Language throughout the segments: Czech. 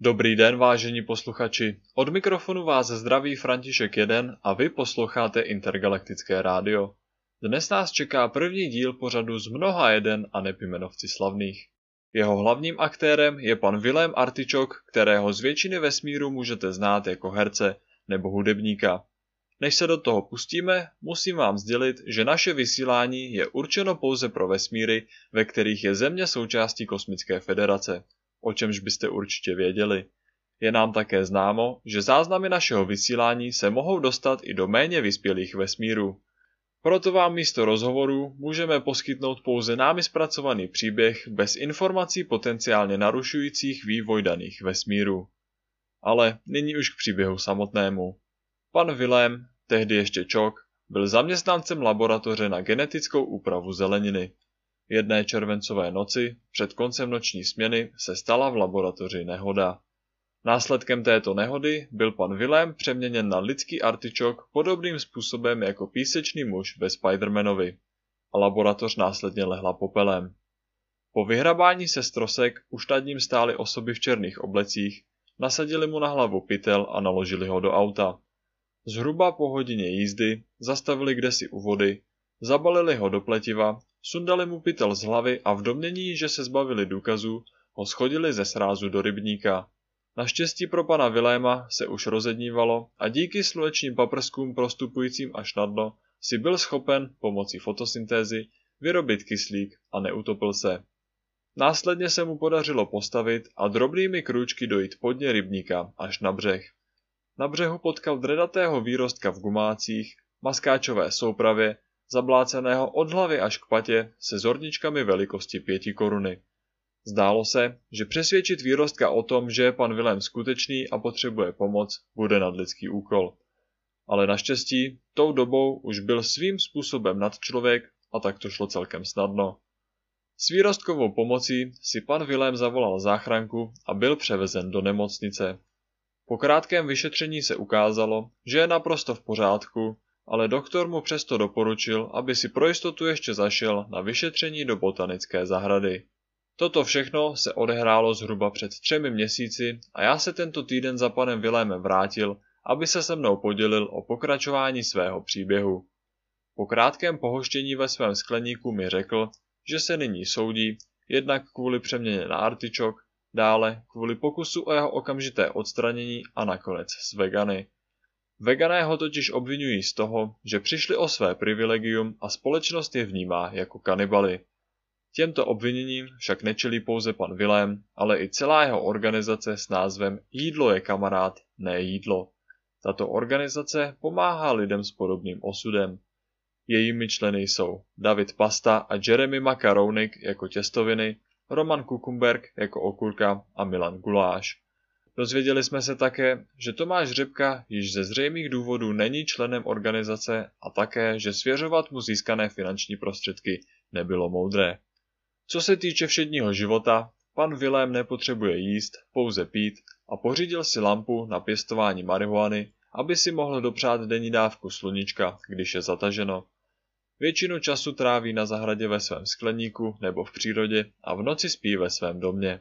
Dobrý den, vážení posluchači. Od mikrofonu vás zdraví František 1 a vy posloucháte Intergalaktické rádio. Dnes nás čeká první díl pořadu z mnoha jeden a nepimenovci slavných. Jeho hlavním aktérem je pan Vilém Artičok, kterého z většiny vesmíru můžete znát jako herce nebo hudebníka. Než se do toho pustíme, musím vám sdělit, že naše vysílání je určeno pouze pro vesmíry, ve kterých je Země součástí Kosmické federace o čemž byste určitě věděli. Je nám také známo, že záznamy našeho vysílání se mohou dostat i do méně vyspělých vesmírů. Proto vám místo rozhovoru můžeme poskytnout pouze námi zpracovaný příběh bez informací potenciálně narušujících vývoj daných vesmírů. Ale nyní už k příběhu samotnému. Pan Vilém, tehdy ještě Čok, byl zaměstnancem laboratoře na genetickou úpravu zeleniny. Jedné červencové noci, před koncem noční směny, se stala v laboratoři nehoda. Následkem této nehody byl pan Vilém přeměněn na lidský artičok podobným způsobem jako písečný muž ve Spidermanovi a laboratoř následně lehla popelem. Po vyhrabání se strosek už nad ním stály osoby v černých oblecích, nasadili mu na hlavu pytel a naložili ho do auta. Zhruba po hodině jízdy zastavili kdesi u vody, zabalili ho do pletiva Sundali mu pytel z hlavy a v domnění, že se zbavili důkazů, ho schodili ze srázu do rybníka. Naštěstí pro pana Viléma se už rozednívalo a díky slunečním paprskům prostupujícím až na dno si byl schopen pomocí fotosyntézy vyrobit kyslík a neutopil se. Následně se mu podařilo postavit a drobnými krůčky dojít podně rybníka až na břeh. Na břehu potkal dredatého výrostka v gumácích, maskáčové soupravě zabláceného od hlavy až k patě se zorničkami velikosti pěti koruny. Zdálo se, že přesvědčit výrostka o tom, že je pan Vilém skutečný a potřebuje pomoc, bude nadlidský úkol. Ale naštěstí, tou dobou už byl svým způsobem nad člověk a tak to šlo celkem snadno. S výrostkovou pomocí si pan Vilém zavolal záchranku a byl převezen do nemocnice. Po krátkém vyšetření se ukázalo, že je naprosto v pořádku ale doktor mu přesto doporučil, aby si pro jistotu ještě zašel na vyšetření do botanické zahrady. Toto všechno se odehrálo zhruba před třemi měsíci a já se tento týden za panem Vilémem vrátil, aby se se mnou podělil o pokračování svého příběhu. Po krátkém pohoštění ve svém skleníku mi řekl, že se nyní soudí, jednak kvůli přeměně na artičok, dále kvůli pokusu o jeho okamžité odstranění a nakonec s vegany. Vegané ho totiž obvinují z toho, že přišli o své privilegium a společnost je vnímá jako kanibaly. Těmto obviněním však nečelí pouze pan Vilém, ale i celá jeho organizace s názvem Jídlo je kamarád, ne jídlo. Tato organizace pomáhá lidem s podobným osudem. Jejími členy jsou David Pasta a Jeremy Makarounik jako těstoviny, Roman Kukumberg jako okurka a Milan Guláš. Dozvěděli jsme se také, že Tomáš Řepka již ze zřejmých důvodů není členem organizace a také, že svěřovat mu získané finanční prostředky nebylo moudré. Co se týče všedního života, pan Vilém nepotřebuje jíst, pouze pít a pořídil si lampu na pěstování marihuany, aby si mohl dopřát denní dávku sluníčka, když je zataženo. Většinu času tráví na zahradě ve svém skleníku nebo v přírodě a v noci spí ve svém domě.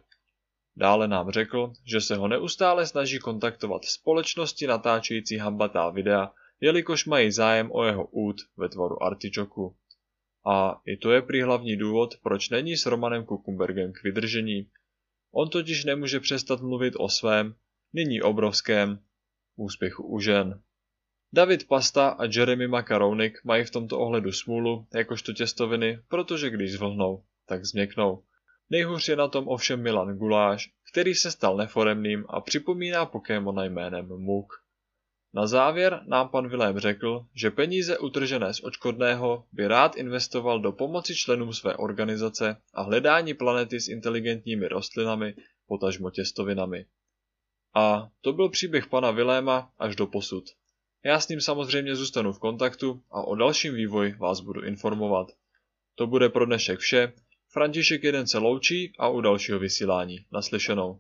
Dále nám řekl, že se ho neustále snaží kontaktovat společnosti natáčející hambatá videa, jelikož mají zájem o jeho út ve tvaru artičoku. A i to je prý hlavní důvod, proč není s Romanem Kukumbergem k vydržení. On totiž nemůže přestat mluvit o svém, nyní obrovském, úspěchu u žen. David Pasta a Jeremy Makaronik mají v tomto ohledu smůlu, jakožto těstoviny, protože když zvlhnou, tak změknou. Nejhůř je na tom ovšem Milan Guláš, který se stal neforemným a připomíná Pokémona jménem Muk. Na závěr nám pan Vilém řekl, že peníze utržené z očkodného by rád investoval do pomoci členům své organizace a hledání planety s inteligentními rostlinami, potažmo těstovinami. A to byl příběh pana Viléma až do posud. Já s ním samozřejmě zůstanu v kontaktu a o dalším vývoji vás budu informovat. To bude pro dnešek vše František jeden se loučí a u dalšího vysílání. Naslyšenou.